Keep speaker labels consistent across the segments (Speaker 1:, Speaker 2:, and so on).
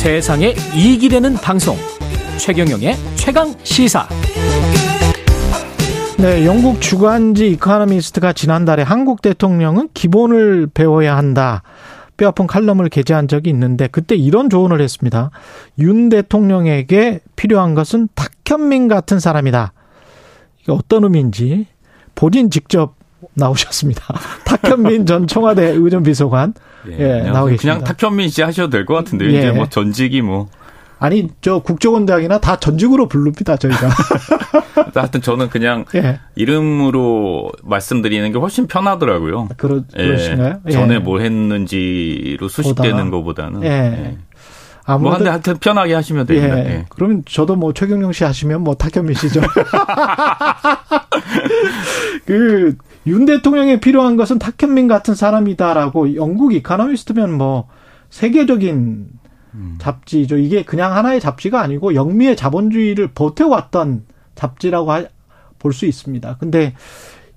Speaker 1: 세상에 이익이 되는 방송 최경영의 최강 시사
Speaker 2: 네, 영국 주간지 이코노미스트가 지난달에 한국 대통령은 기본을 배워야 한다. 뼈아픈 칼럼을 게재한 적이 있는데 그때 이런 조언을 했습니다. 윤 대통령에게 필요한 것은 탁현민 같은 사람이다. 이게 어떤 의미인지 본인 직접 나오셨습니다. 탁현민 전 청와대 의전비서관
Speaker 3: 예,
Speaker 2: 예, 나오 계십니다.
Speaker 3: 그냥 탁현민 씨 하셔도 될 것 같은데요.
Speaker 2: 예.
Speaker 3: 이제 뭐 전직이 뭐
Speaker 2: 아니 저 국정원장이나 다 전직으로 부릅니다 저희가.
Speaker 3: 하여튼 저는 그냥
Speaker 2: 예.
Speaker 3: 이름으로 말씀드리는 게 훨씬 편하더라고요.
Speaker 2: 그러, 그러신가요?
Speaker 3: 예, 전에 뭘 했는지로 수식되는 것보다는.
Speaker 2: 예.
Speaker 3: 예.
Speaker 2: 아무래도
Speaker 3: 뭐 한데 하여튼 편하게 하시면 됩니다.
Speaker 2: 예.
Speaker 3: 예.
Speaker 2: 그러면 저도 뭐 최경영 씨 하시면 뭐 탁현민 씨죠. 그 윤 대통령에 필요한 것은 탁현민 같은 사람이다라고 영국 이카노미스트면 뭐 세계적인
Speaker 3: 음.
Speaker 2: 잡지죠. 이게 그냥 하나의 잡지가 아니고 영미의 자본주의를 버텨왔던 잡지라고 볼 수 있습니다. 근데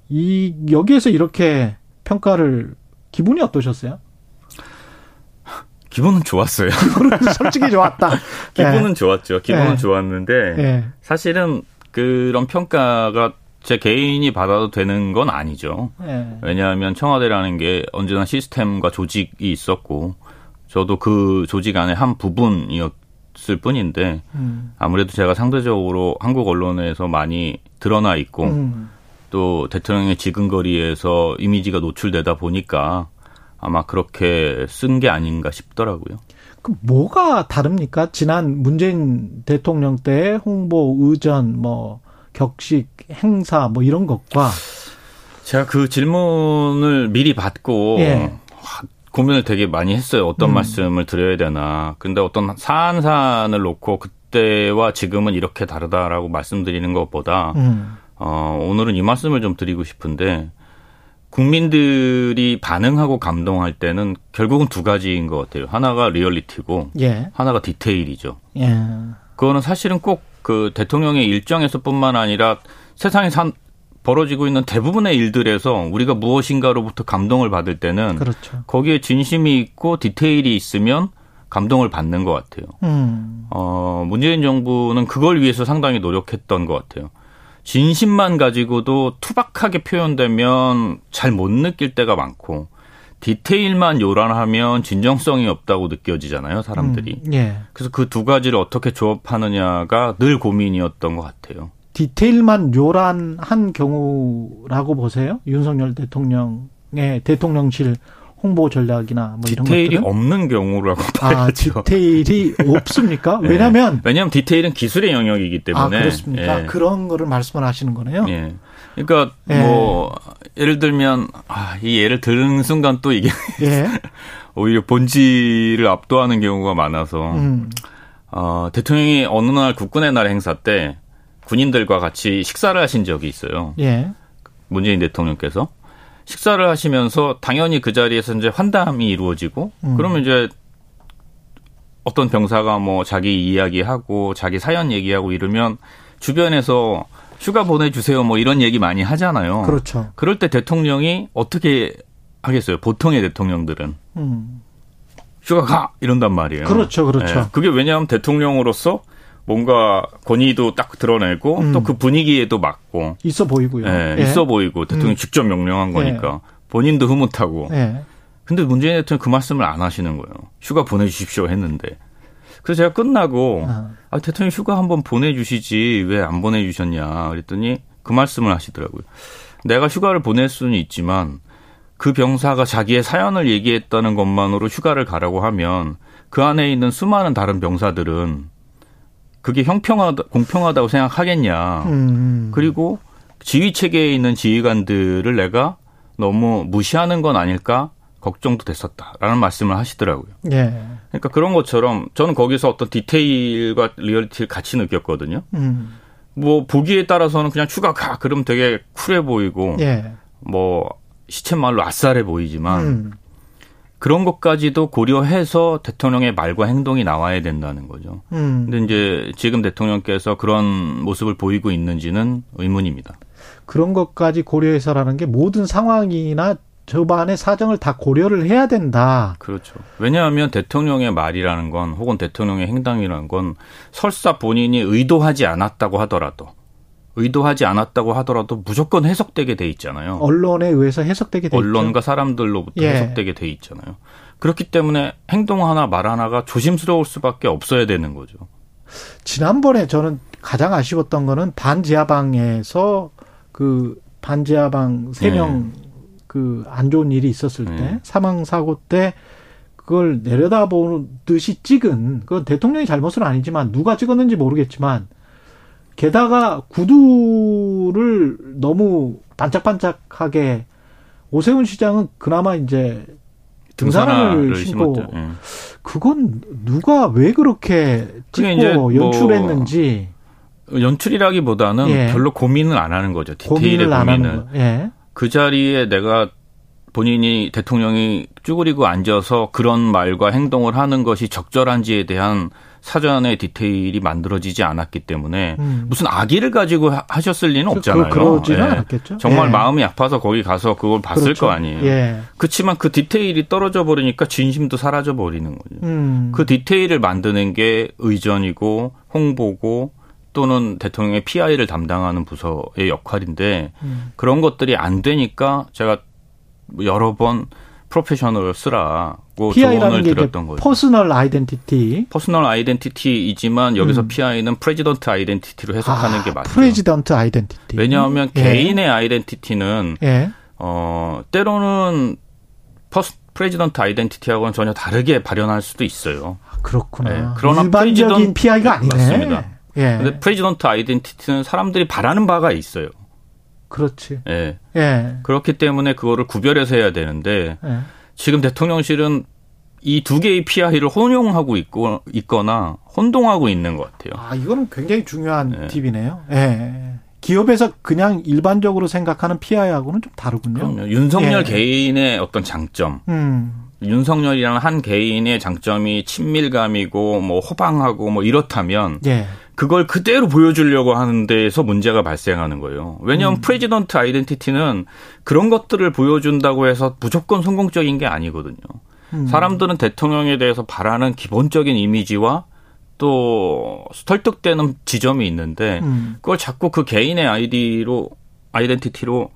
Speaker 2: 이 여기에서 이렇게 평가를 기분이 어떠셨어요?
Speaker 3: 기분은 좋았어요.
Speaker 2: 솔직히 좋았다.
Speaker 3: 기분은
Speaker 2: 예.
Speaker 3: 좋았죠. 기분은
Speaker 2: 예.
Speaker 3: 좋았는데
Speaker 2: 예.
Speaker 3: 사실은 그런 평가가 제 개인이 받아도 되는 건 아니죠.
Speaker 2: 예.
Speaker 3: 왜냐하면 청와대라는 게 언제나 시스템과 조직이 있었고 저도 그 조직 안에 한 부분이었을 뿐인데
Speaker 2: 음.
Speaker 3: 아무래도 제가 상대적으로 한국 언론에서 많이 드러나 있고
Speaker 2: 음.
Speaker 3: 또 대통령의 지근거리에서 이미지가 노출되다 보니까 아마 그렇게 쓴 게 아닌가 싶더라고요.
Speaker 2: 그 뭐가 다릅니까? 지난 문재인 대통령 때 홍보, 의전, 뭐 격식, 행사 뭐 이런 것과
Speaker 3: 제가 그 질문을 미리 받고
Speaker 2: 예.
Speaker 3: 고민을 되게 많이 했어요. 어떤
Speaker 2: 음.
Speaker 3: 말씀을 드려야 되나. 근데 어떤 사안 사안을 놓고 그때와 지금은 이렇게 다르다라고 말씀드리는 것보다
Speaker 2: 음.
Speaker 3: 어, 오늘은 이 말씀을 좀 드리고 싶은데 국민들이 반응하고 감동할 때는 결국은 두 가지인 것 같아요. 하나가 리얼리티고
Speaker 2: 예.
Speaker 3: 하나가 디테일이죠.
Speaker 2: 예.
Speaker 3: 그거는 사실은 꼭 그 대통령의 일정에서뿐만 아니라 세상에 산 벌어지고 있는 대부분의 일들에서 우리가 무엇인가로부터 감동을 받을 때는
Speaker 2: 그렇죠.
Speaker 3: 거기에 진심이 있고 디테일이 있으면 감동을 받는 것 같아요.
Speaker 2: 음.
Speaker 3: 어, 문재인 정부는 그걸 위해서 상당히 노력했던 것 같아요. 진심만 가지고도 투박하게 표현되면 잘 못 느낄 때가 많고 디테일만 요란하면 진정성이 없다고 느껴지잖아요, 사람들이.
Speaker 2: 음. 예.
Speaker 3: 그래서 그 두 가지를 어떻게 조합하느냐가 늘 고민이었던 것 같아요.
Speaker 2: 디테일만 요란한 경우라고 보세요? 윤석열 대통령의 대통령실 홍보 전략이나 뭐 이런
Speaker 3: 디테일이
Speaker 2: 것들은
Speaker 3: 없는 경우라고
Speaker 2: 아,
Speaker 3: 봐야죠.
Speaker 2: 디테일이 없습니까?
Speaker 3: 네.
Speaker 2: 왜냐면
Speaker 3: 왜냐하면 디테일은 기술의 영역이기
Speaker 2: 아,
Speaker 3: 때문에.
Speaker 2: 그렇습니까?
Speaker 3: 예.
Speaker 2: 그런 거를 말씀을 하시는 거네요.
Speaker 3: 예. 그러니까
Speaker 2: 예.
Speaker 3: 뭐 예를 들면 아, 이 예를 들은 순간 또 이게
Speaker 2: 예.
Speaker 3: 오히려 본질을 압도하는 경우가 많아서
Speaker 2: 음.
Speaker 3: 어, 대통령이 어느 날 국군의 날 행사 때 군인들과 같이 식사를 하신 적이 있어요.
Speaker 2: 예.
Speaker 3: 문재인 대통령께서 식사를 하시면서 당연히 그 자리에서 이제 환담이 이루어지고
Speaker 2: 음.
Speaker 3: 그러면 이제 어떤 병사가 뭐 자기 이야기하고 자기 사연 얘기하고 이러면 주변에서 휴가 보내주세요 뭐 이런 얘기 많이 하잖아요.
Speaker 2: 그렇죠.
Speaker 3: 그럴 때 대통령이 어떻게 하겠어요? 보통의 대통령들은
Speaker 2: 음.
Speaker 3: 휴가 가 이런단 말이에요.
Speaker 2: 그렇죠, 그렇죠.
Speaker 3: 예, 그게 왜냐하면 대통령으로서 뭔가 권위도 딱 드러내고
Speaker 2: 음.
Speaker 3: 또그 분위기에도 맞고
Speaker 2: 있어 보이고요.
Speaker 3: 예,
Speaker 2: 예.
Speaker 3: 있어 보이고 대통령이
Speaker 2: 음.
Speaker 3: 직접 명령한 거니까 본인도 흐뭇하고.
Speaker 2: 예.
Speaker 3: 근데 문재인 대통령 그 말씀을 안 하시는 거예요. 휴가 보내주십시오 했는데. 그래서 제가 끝나고
Speaker 2: 아.
Speaker 3: 아, 대통령 휴가 한번 보내주시지 왜 안 보내주셨냐 그랬더니 그 말씀을 하시더라고요. 내가 휴가를 보낼 수는 있지만 그 병사가 자기의 사연을 얘기했다는 것만으로 휴가를 가라고 하면 그 안에 있는 수많은 다른 병사들은 그게 형평하다, 공평하다고 생각하겠냐.
Speaker 2: 음.
Speaker 3: 그리고 지휘 체계에 있는 지휘관들을 내가 너무 무시하는 건 아닐까 걱정도 됐었다라는 말씀을 하시더라고요.
Speaker 2: 예.
Speaker 3: 그러니까 그런 것처럼 저는 거기서 어떤 디테일과 리얼리티를 같이 느꼈거든요.
Speaker 2: 음.
Speaker 3: 뭐 보기에 따라서는 그냥 휴가 가 그러면 되게 쿨해 보이고
Speaker 2: 예.
Speaker 3: 뭐 시쳇말로 아싸해 보이지만
Speaker 2: 음.
Speaker 3: 그런 것까지도 고려해서 대통령의 말과 행동이 나와야 된다는 거죠.
Speaker 2: 음.
Speaker 3: 근데 이제 지금 대통령께서 그런 모습을 보이고 있는지는 의문입니다.
Speaker 2: 그런 것까지 고려해서라는 게 모든 상황이나 저반의 사정을 다 고려를 해야 된다.
Speaker 3: 그렇죠. 왜냐하면 대통령의 말이라는 건 혹은 대통령의 행동이라는 건 설사 본인이 의도하지 않았다고 하더라도 의도하지 않았다고 하더라도 무조건 해석되게 돼 있잖아요.
Speaker 2: 언론에 의해서 해석되게 돼
Speaker 3: 언론과 사람들로부터 예. 해석되게 돼 있잖아요. 그렇기 때문에 행동 하나 말 하나가 조심스러울 수밖에 없어야 되는 거죠.
Speaker 2: 지난번에 저는 가장 아쉬웠던 거는 반지하방에서 그 반지하방 세명 그안 네. 좋은 일이 있었을 때 네. 사망 사고 때 그걸 내려다보듯이 찍은 그 대통령이 잘못은 아니지만 누가 찍었는지 모르겠지만 게다가 구두를 너무 반짝반짝하게 오세훈 시장은 그나마 이제 등산화를 신고 예. 그건 누가 왜 그렇게 찍고 연출했는지
Speaker 3: 뭐 연출이라기보다는 예. 별로 고민을 안 하는 거죠 디테일의 고민을, 고민을. 예. 그 자리에 내가 본인이 대통령이 쭈그리고 앉아서 그런 말과 행동을 하는 것이 적절한지에 대한 사전의 디테일이 만들어지지 않았기 때문에 음. 무슨 악의를 가지고 하셨을 리는 없잖아요.
Speaker 2: 그, 그러지는 예. 않았겠죠.
Speaker 3: 정말 예. 마음이 아파서 거기 가서 그걸 봤을 그렇죠. 거 아니에요. 예. 그렇지만 그 디테일이 떨어져 버리니까 진심도 사라져 버리는 거죠. 음. 그 디테일을 만드는 게 의전이고 홍보고 또는 대통령의 PI를 담당하는 부서의 역할인데 음. 그런 것들이 안 되니까 제가 여러 번 프로페셔널을 쓰라고 조언을 드렸던 거죠.
Speaker 2: personal identity. personal
Speaker 3: identity이지만 여기서 음. PI는 president identity로 해석하는
Speaker 2: 아,
Speaker 3: 게 맞죠.
Speaker 2: president identity.
Speaker 3: 왜냐하면 예. 개인의 identity는 예. 어 때로는 퍼스 president identity하고는 전혀 다르게 발현할 수도 있어요.
Speaker 2: 아, 그렇구나. 예. 그러나 일반적인 PI가 아니네.
Speaker 3: 맞습니다. 예. 근데 president identity는 사람들이 바라는 바가 있어요.
Speaker 2: 그렇지.
Speaker 3: 예. 예. 그렇기 때문에 그거를 구별해서 해야 되는데 예. 지금 대통령실은 이 두 개의 PI를 혼용하고 있고 있거나 혼동하고 있는 것 같아요.
Speaker 2: 아, 이거는 굉장히 중요한 예. 팁이네요. 예. 기업에서 그냥 일반적으로 생각하는 PI하고는 좀 다르군요.
Speaker 3: 그럼요. 윤석열 예. 개인의 어떤 장점. 음. 윤석열이라는 한 개인의 장점이 친밀감이고 뭐 호방하고 뭐 이렇다면 예. 그걸 그대로 보여주려고 하는 데에서 문제가 발생하는 거예요. 왜냐하면 음. president identity는 그런 것들을 보여준다고 해서 무조건 성공적인 게 아니거든요. 음. 사람들은 대통령에 대해서 바라는 기본적인 이미지와 또 설득되는 지점이 있는데 음. 그걸 자꾸 그 개인의 아이디로 identity로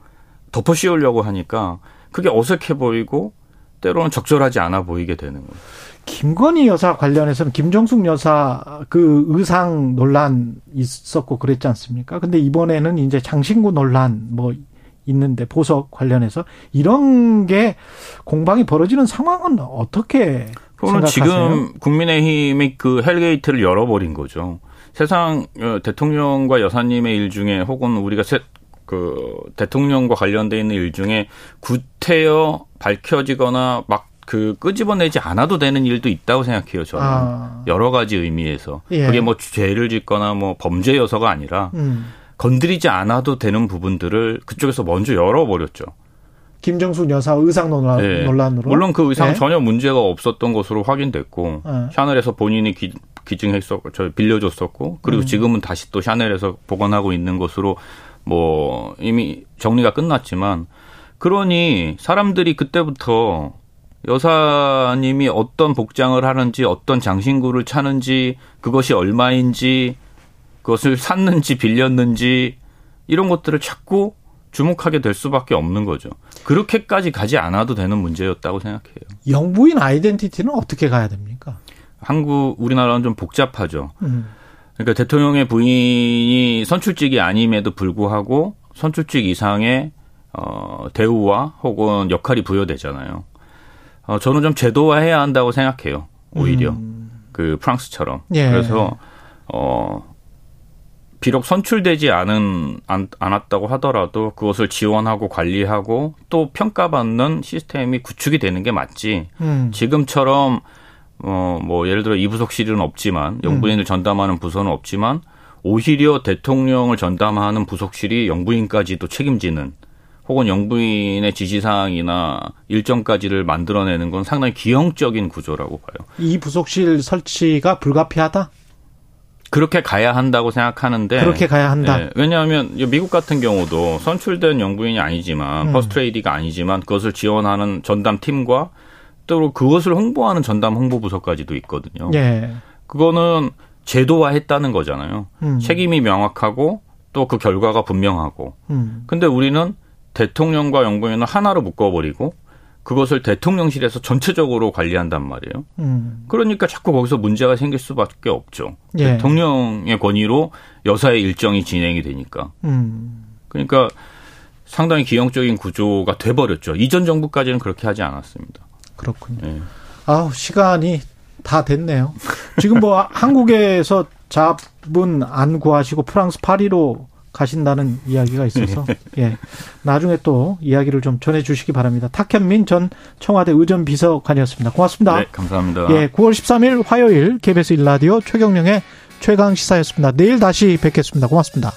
Speaker 3: 덮어 씌우려고 하니까 그게 어색해 보이고 때로는 적절하지 않아 보이게 되는 거예요.
Speaker 2: 김건희 여사 관련해서는 김정숙 여사 그 의상 논란 있었고 그랬지 않습니까? 근데 이번에는 이제 장신구 논란 뭐 있는데 보석 관련해서 이런 게 공방이 벌어지는 상황은 어떻게 그거는
Speaker 3: 지금 국민의힘이 그 hell gate를 열어버린 거죠. 세상 어, 대통령과 여사님의 일 중에 혹은 우리가 세, 그 대통령과 관련돼 있는 일 중에 구태여 밝혀지거나 막 그 끄집어내지 않아도 되는 일도 있다고 생각해요. 저는 아. 여러 가지 의미에서 예. 그게 뭐 죄를 짓거나 뭐 범죄 요소가 아니라 음. 건드리지 않아도 되는 부분들을 그쪽에서 먼저 열어버렸죠.
Speaker 2: 김정숙 여사 의상 논란, 네. 논란으로
Speaker 3: 물론 그 의상 네. 전혀 문제가 없었던 것으로 확인됐고 네. 샤넬에서 본인이 기, 기증했었고 저 빌려줬었고 그리고 음. 지금은 다시 또 샤넬에서 보관하고 있는 것으로 뭐 이미 정리가 끝났지만 그러니 사람들이 그때부터 여사님이 어떤 복장을 하는지 어떤 장신구를 차는지 그것이 얼마인지 그것을 샀는지 빌렸는지 이런 것들을 자꾸 주목하게 될 수밖에 없는 거죠. 그렇게까지 가지 않아도 되는 문제였다고 생각해요.
Speaker 2: 영부인 아이덴티티는 어떻게 가야 됩니까?
Speaker 3: 한국 우리나라는 좀 복잡하죠. 음. 그러니까 대통령의 부인이 선출직이 아님에도 불구하고 선출직 이상의 어, 대우와 혹은 역할이 부여되잖아요. 어, 저는 좀 제도화해야 한다고 생각해요. 오히려 음. 그 프랑스처럼. 예. 그래서 어 비록 선출되지 않은 안, 않았다고 하더라도 그것을 지원하고 관리하고 또 평가받는 시스템이 구축이 되는 게 맞지. 음. 지금처럼 어, 뭐, 예를 들어 이부속실은 없지만, 영부인을 음. 전담하는 부서는 없지만, 오히려 대통령을 전담하는 부속실이 영부인까지도 책임지는, 혹은 영부인의 지시사항이나 일정까지를 만들어내는 건 상당히 기형적인 구조라고 봐요.
Speaker 2: 이 부속실 설치가 불가피하다?
Speaker 3: 그렇게 가야 한다고 생각하는데
Speaker 2: 그렇게 가야 한다. 네,
Speaker 3: 왜냐하면 미국 같은 경우도 선출된 영부인이 아니지만 음. 퍼스트레이디가 아니지만 그것을 지원하는 전담 팀과 또 그것을 홍보하는 전담 홍보 부서까지도 있거든요. 예. 그거는 제도화했다는 거잖아요. 음. 책임이 명확하고 또 그 결과가 분명하고. 음. 근데 우리는 대통령과 영부인을 하나로 묶어버리고 그것을 대통령실에서 전체적으로 관리한단 말이에요. 음. 그러니까 자꾸 거기서 문제가 생길 수밖에 없죠. 예. 대통령의 권위로 여사의 일정이 진행이 되니까. 음. 그러니까 상당히 기형적인 구조가 돼버렸죠. 이전 정부까지는 그렇게 하지 않았습니다.
Speaker 2: 그렇군요. 예. 아우 시간이 다 됐네요. 지금 뭐 한국에서 잡은 안 구하시고 프랑스 파리로 가신다는 이야기가 있어서 예 나중에 또 이야기를 좀 전해 주시기 바랍니다. 탁현민 전 청와대 의전 비서관이었습니다. 고맙습니다.
Speaker 3: 네, 감사합니다.
Speaker 2: 예, 9월 13일 화요일 KBS 일라디오 최경령의 최강 시사였습니다. 내일 다시 뵙겠습니다. 고맙습니다.